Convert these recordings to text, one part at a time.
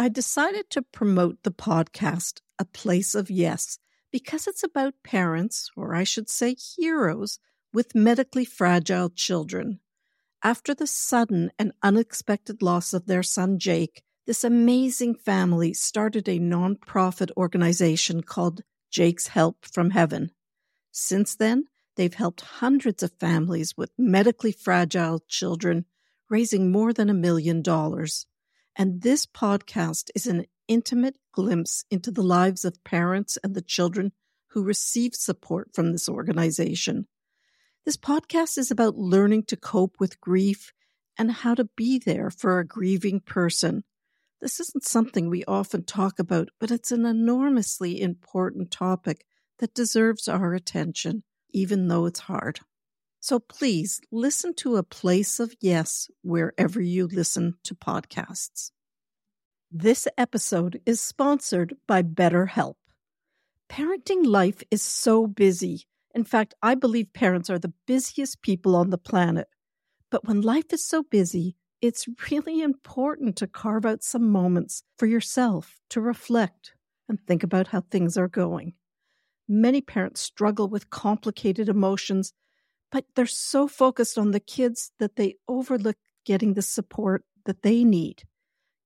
I decided to promote the podcast, A Place of Yes, because it's about parents, or I should say heroes, with medically fragile children. After the sudden and unexpected loss of their son Jake, this amazing family started a nonprofit organization called Jake's Help from Heaven. Since then, they've helped hundreds of families with medically fragile children, raising more than a million dollars. And this podcast is an intimate glimpse into the lives of parents and the children who receive support from this organization. This podcast is about learning to cope with grief and how to be there for a grieving person. This isn't something we often talk about, but it's an enormously important topic that deserves our attention, even though it's hard. So please listen to A Place of Yes wherever you listen to podcasts. This episode is sponsored by BetterHelp. Parenting life is so busy. In fact, I believe parents are the busiest people on the planet. But when life is so busy, it's really important to carve out some moments for yourself to reflect and think about how things are going. Many parents struggle with complicated emotions, but they're so focused on the kids that they overlook getting the support that they need.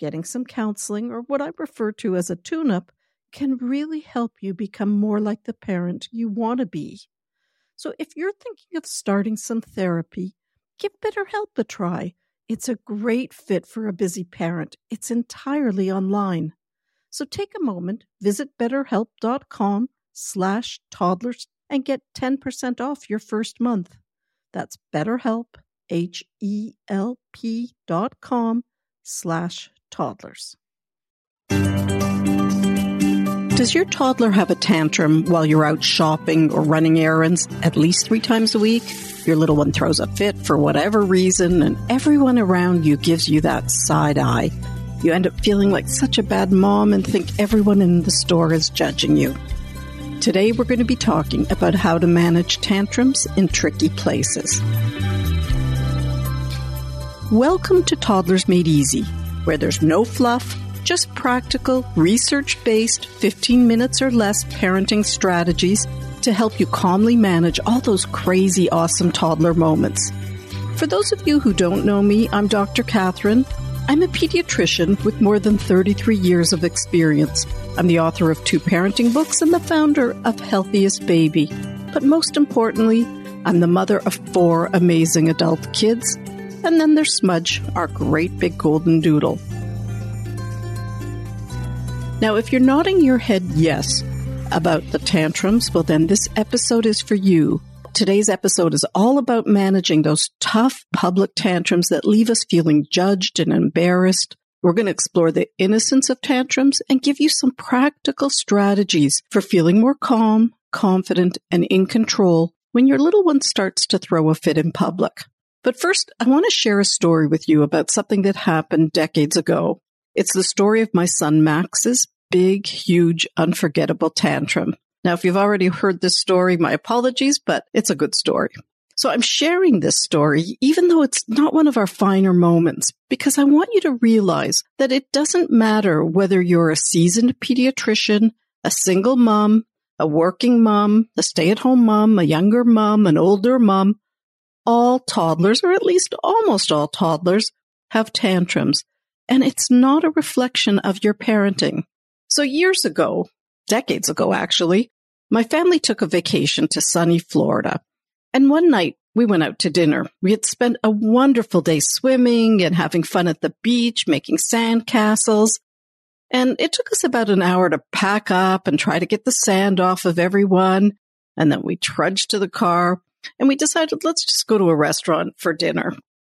Getting some counseling, or what I refer to as a tune up, can really help you become more like the parent you want to be. So if you're thinking of starting some therapy, give BetterHelp a try. It's a great fit for a busy parent. It's entirely online. So take a moment, visit betterhelp.com slash toddlers and get 10% off your first month. That's betterhelp, H-E-L-P dot com slash toddlers. Does your toddler have a tantrum while you're out shopping or running errands at least three times a week? Your little one throws a fit for whatever reason, and everyone around you gives you that side eye. You end up feeling like such a bad mom and think everyone in the store is judging you. Today, we're going to be talking about how to manage tantrums in tricky places. Welcome to Toddlers Made Easy, where there's no fluff just practical, research based, 15 minutes or less parenting strategies to help you calmly manage all those crazy, awesome toddler moments. For those of you who don't know me, I'm Dr. Cathryn. I'm a pediatrician with more than 33 years of experience. I'm the author of two parenting books and the founder of Healthiest Baby. But most importantly, I'm the mother of four amazing adult kids. And then there's Smudge, our great big golden doodle. Now, if you're nodding your head yes about the tantrums, well, then this episode is for you. Today's episode is all about managing those tough public tantrums that leave us feeling judged and embarrassed. We're going to explore the innocence of tantrums and give you some practical strategies for feeling more calm, confident, and in control when your little one starts to throw a fit in public. But first, I want to share a story with you about something that happened decades ago. It's the story of my son Max's big, huge, unforgettable tantrum. Now, if you've already heard this story, my apologies, but it's a good story. So I'm sharing this story, even though it's not one of our finer moments, because I want you to realize that it doesn't matter whether you're a seasoned pediatrician, a single mom, a working mom, a stay at home mom, a younger mom, an older mom. All toddlers, or at least almost all toddlers, have tantrums and it's not a reflection of your parenting. So years ago, decades ago actually, my family took a vacation to sunny Florida. And one night we went out to dinner. We had spent a wonderful day swimming and having fun at the beach, making sand castles. And it took us about an hour to pack up and try to get the sand off of everyone. And then we trudged to the car and we decided let's just go to a restaurant for dinner.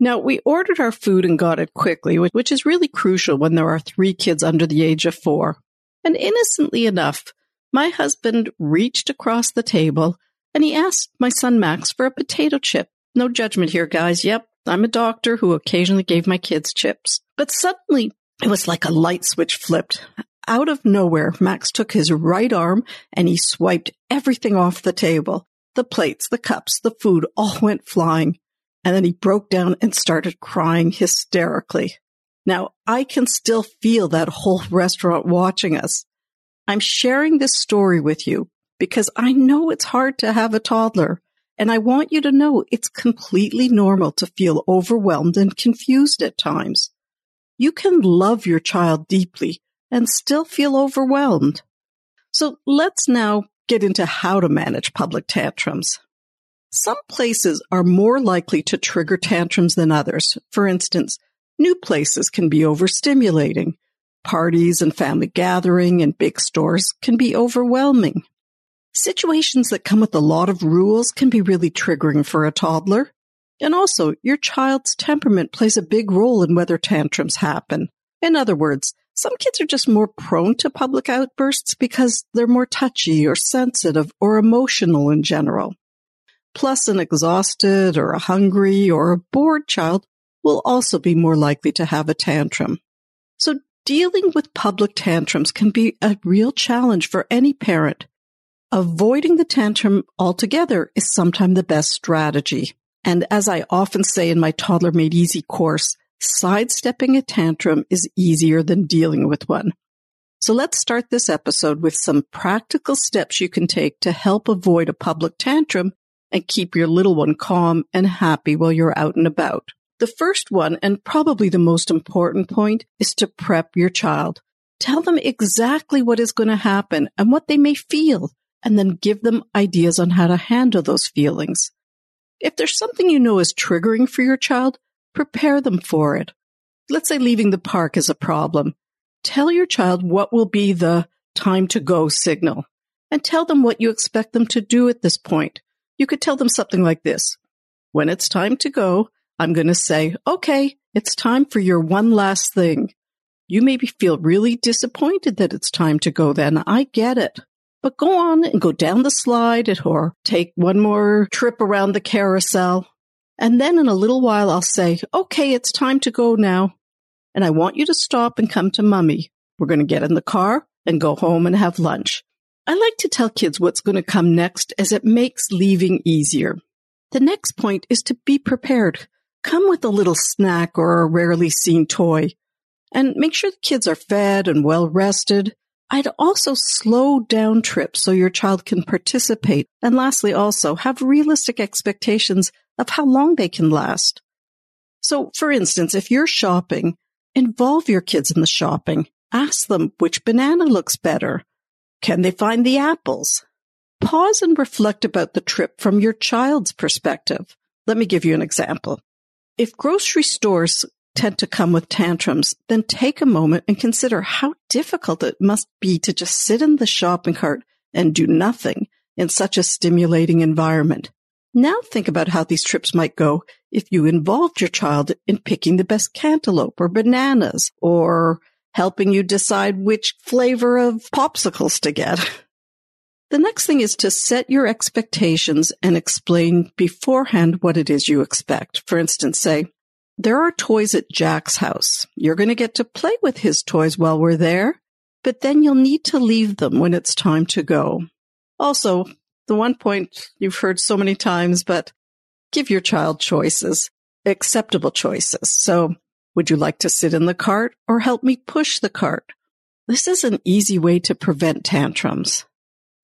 Now, we ordered our food and got it quickly, which is really crucial when there are three kids under the age of four. And innocently enough, my husband reached across the table and he asked my son Max for a potato chip. No judgment here, guys. Yep, I'm a doctor who occasionally gave my kids chips. But suddenly, it was like a light switch flipped. Out of nowhere, Max took his right arm and he swiped everything off the table. The plates, the cups, the food all went flying. And then he broke down and started crying hysterically. Now, I can still feel that whole restaurant watching us. I'm sharing this story with you because I know it's hard to have a toddler. And I want you to know it's completely normal to feel overwhelmed and confused at times. You can love your child deeply and still feel overwhelmed. So let's now get into how to manage public tantrums. Some places are more likely to trigger tantrums than others. For instance, new places can be overstimulating. Parties and family gathering and big stores can be overwhelming. Situations that come with a lot of rules can be really triggering for a toddler. And also, your child's temperament plays a big role in whether tantrums happen. In other words, some kids are just more prone to public outbursts because they're more touchy or sensitive or emotional in general. Plus, an exhausted or a hungry or a bored child will also be more likely to have a tantrum. So dealing with public tantrums can be a real challenge for any parent. Avoiding the tantrum altogether is sometimes the best strategy. And as I often say in my Toddler Made Easy course, sidestepping a tantrum is easier than dealing with one. So let's start this episode with some practical steps you can take to help avoid a public tantrum and keep your little one calm and happy while you're out and about. The first one, and probably the most important point, is to prep your child. Tell them exactly what is going to happen and what they may feel, and then give them ideas on how to handle those feelings. If there's something you know is triggering for your child, prepare them for it. Let's say leaving the park is a problem. Tell your child what will be the time to go signal and tell them what you expect them to do at this point. You could tell them something like this. When it's time to go, I'm going to say, okay, it's time for your one last thing. You maybe feel really disappointed that it's time to go then. I get it. But go on and go down the slide or take one more trip around the carousel. And then in a little while, I'll say, okay, it's time to go now. And I want you to stop and come to mummy. We're going to get in the car and go home and have lunch. I like to tell kids what's going to come next as it makes leaving easier. The next point is to be prepared. Come with a little snack or a rarely seen toy. And make sure the kids are fed and well rested. I'd also slow down trips so your child can participate. And lastly, also have realistic expectations of how long they can last. So, for instance, if you're shopping, involve your kids in the shopping. Ask them which banana looks better. Can they find the apples? Pause and reflect about the trip from your child's perspective. Let me give you an example. If grocery stores tend to come with tantrums, then take a moment and consider how difficult it must be to just sit in the shopping cart and do nothing in such a stimulating environment. Now think about how these trips might go if you involved your child in picking the best cantaloupe or bananas or helping you decide which flavor of popsicles to get. The next thing is to set your expectations and explain beforehand what it is you expect. For instance, say, there are toys at Jack's house. You're going to get to play with his toys while we're there, but then you'll need to leave them when it's time to go. Also, the one point you've heard so many times, but give your child choices, acceptable choices. So would you like to sit in the cart or help me push the cart? This is an easy way to prevent tantrums.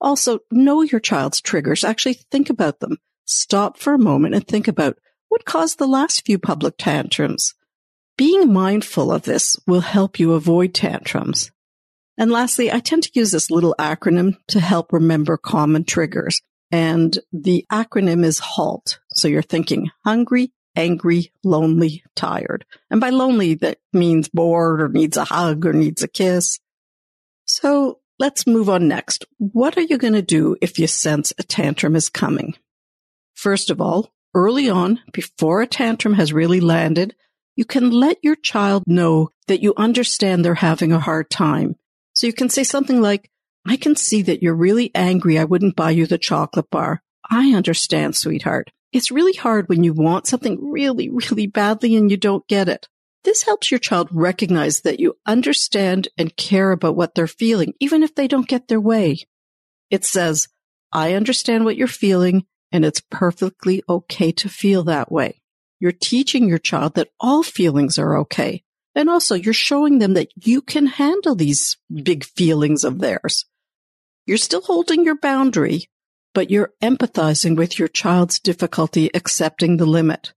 Also, know your child's triggers. Actually think about them. Stop for a moment and think about what caused the last few public tantrums. Being mindful of this will help you avoid tantrums. And lastly, I tend to use this little acronym to help remember common triggers. And the acronym is HALT. So you're thinking hungry, angry, lonely, tired. And by lonely, that means bored or needs a hug or needs a kiss. So Let's move on next. What are you going to do if you sense a tantrum is coming? First of all, early on, before a tantrum has really landed, you can let your child know that you understand they're having a hard time. So you can say something like, I can see that you're really angry. I wouldn't buy you the chocolate bar. I understand, sweetheart. It's really hard when you want something really, really badly and you don't get it. This helps your child recognize that you understand and care about what they're feeling, even if they don't get their way. It says, I understand what you're feeling and it's perfectly okay to feel that way. You're teaching your child that all feelings are okay. And also you're showing them that you can handle these big feelings of theirs. You're still holding your boundary, but you're empathizing with your child's difficulty accepting the limit.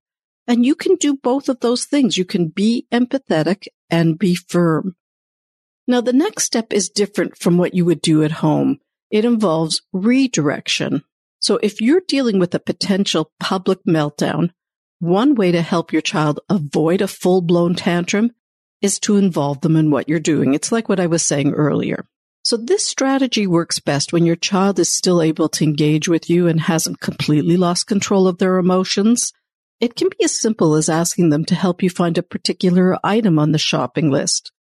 And you can do both of those things. You can be empathetic and be firm. Now, the next step is different from what you would do at home. It involves redirection. So if you're dealing with a potential public meltdown, one way to help your child avoid a full blown tantrum is to involve them in what you're doing. It's like what I was saying earlier. So this strategy works best when your child is still able to engage with you and hasn't completely lost control of their emotions. It can be as simple as asking them to help you find a particular item on the shopping list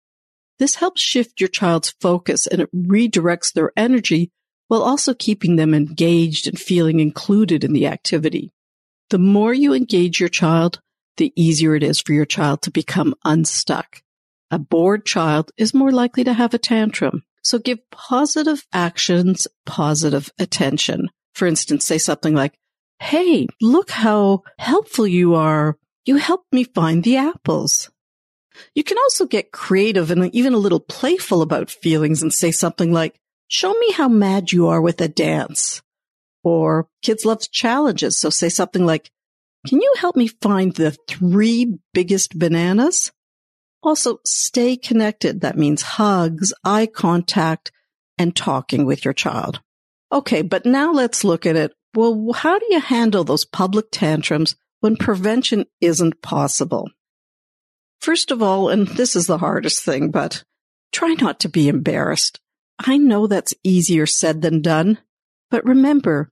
this helps shift your child's focus and it redirects their energy while also keeping them engaged and feeling included in the activity. The more you engage your child, the easier it is for your child to become unstuck. A bored child is more likely to have a tantrum. So give positive actions positive attention. For instance, say something like, Hey, look how helpful you are. You helped me find the apples. You can also get creative and even a little playful about feelings and say something like, show me how mad you are with a dance. Or kids love challenges. So say something like, can you help me find the three biggest bananas? Also stay connected. That means hugs, eye contact, and talking with your child. Okay, but now let's look at it. Well, how do you handle those public tantrums when prevention isn't possible? First of all, and this is the hardest thing, but try not to be embarrassed. I know that's easier said than done, but remember,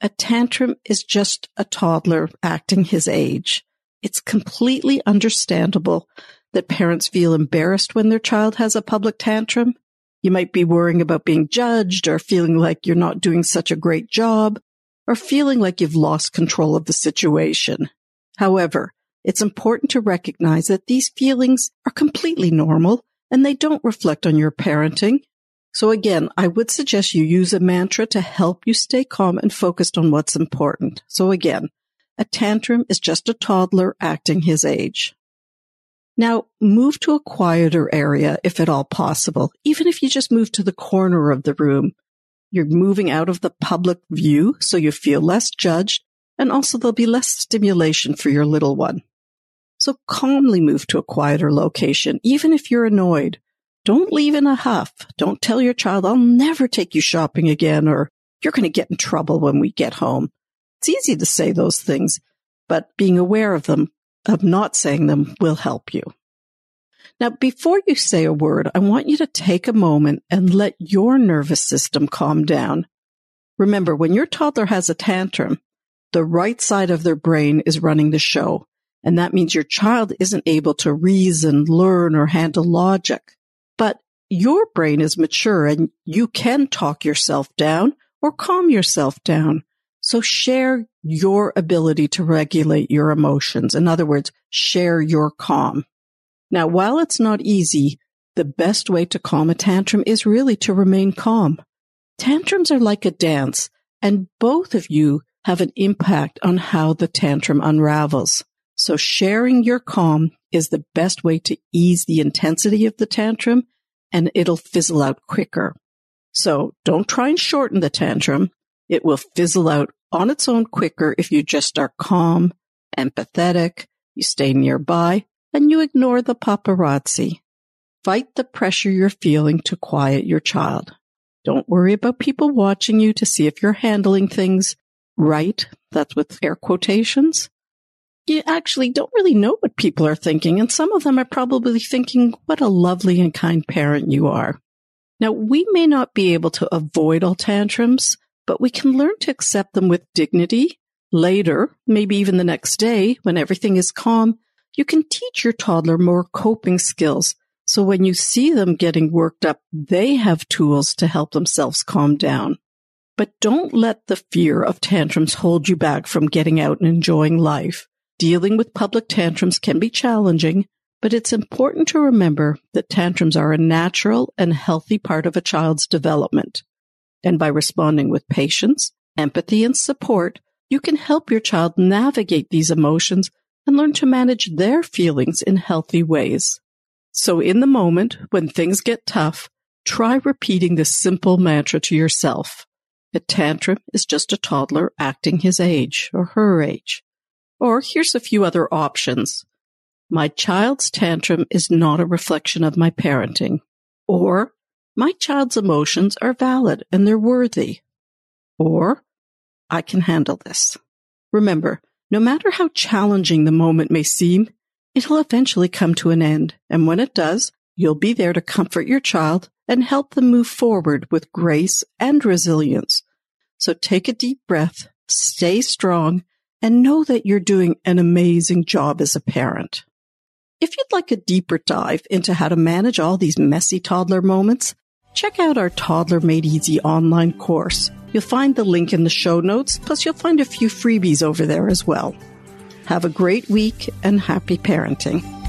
a tantrum is just a toddler acting his age. It's completely understandable that parents feel embarrassed when their child has a public tantrum. You might be worrying about being judged or feeling like you're not doing such a great job or feeling like you've lost control of the situation. However, it's important to recognize that these feelings are completely normal and they don't reflect on your parenting. So again, I would suggest you use a mantra to help you stay calm and focused on what's important. So again, a tantrum is just a toddler acting his age. Now move to a quieter area if at all possible, even if you just move to the corner of the room. You're moving out of the public view so you feel less judged and also there'll be less stimulation for your little one. So calmly move to a quieter location, even if you're annoyed. Don't leave in a huff. Don't tell your child, I'll never take you shopping again, or you're going to get in trouble when we get home. It's easy to say those things, but being aware of them, of not saying them will help you. Now, before you say a word, I want you to take a moment and let your nervous system calm down. Remember, when your toddler has a tantrum, the right side of their brain is running the show. And that means your child isn't able to reason, learn, or handle logic. Your brain is mature and you can talk yourself down or calm yourself down. So share your ability to regulate your emotions. In other words, share your calm. Now, while it's not easy, the best way to calm a tantrum is really to remain calm. Tantrums are like a dance and both of you have an impact on how the tantrum unravels. So sharing your calm is the best way to ease the intensity of the tantrum and it'll fizzle out quicker. So don't try and shorten the tantrum. It will fizzle out on its own quicker if you just are calm, empathetic, you stay nearby, and you ignore the paparazzi. Fight the pressure you're feeling to quiet your child. Don't worry about people watching you to see if you're handling things right. That's with air quotations you actually don't really know what people are thinking. And some of them are probably thinking, what a lovely and kind parent you are. Now, we may not be able to avoid all tantrums, but we can learn to accept them with dignity. Later, maybe even the next day, when everything is calm, you can teach your toddler more coping skills. So when you see them getting worked up, they have tools to help themselves calm down. But don't let the fear of tantrums hold you back from getting out and enjoying life. Dealing with public tantrums can be challenging, but it's important to remember that tantrums are a natural and healthy part of a child's development. And by responding with patience, empathy, and support, you can help your child navigate these emotions and learn to manage their feelings in healthy ways. So in the moment, when things get tough, try repeating this simple mantra to yourself. A tantrum is just a toddler acting his age or her age. Or here's a few other options. My child's tantrum is not a reflection of my parenting. Or my child's emotions are valid and they're worthy. Or I can handle this. Remember, no matter how challenging the moment may seem, it'll eventually come to an end. And when it does, you'll be there to comfort your child and help them move forward with grace and resilience. So take a deep breath, stay strong, and know that you're doing an amazing job as a parent. If you'd like a deeper dive into how to manage all these messy toddler moments, check out our Toddler Made Easy online course. You'll find the link in the show notes, plus you'll find a few freebies over there as well. Have a great week and happy parenting.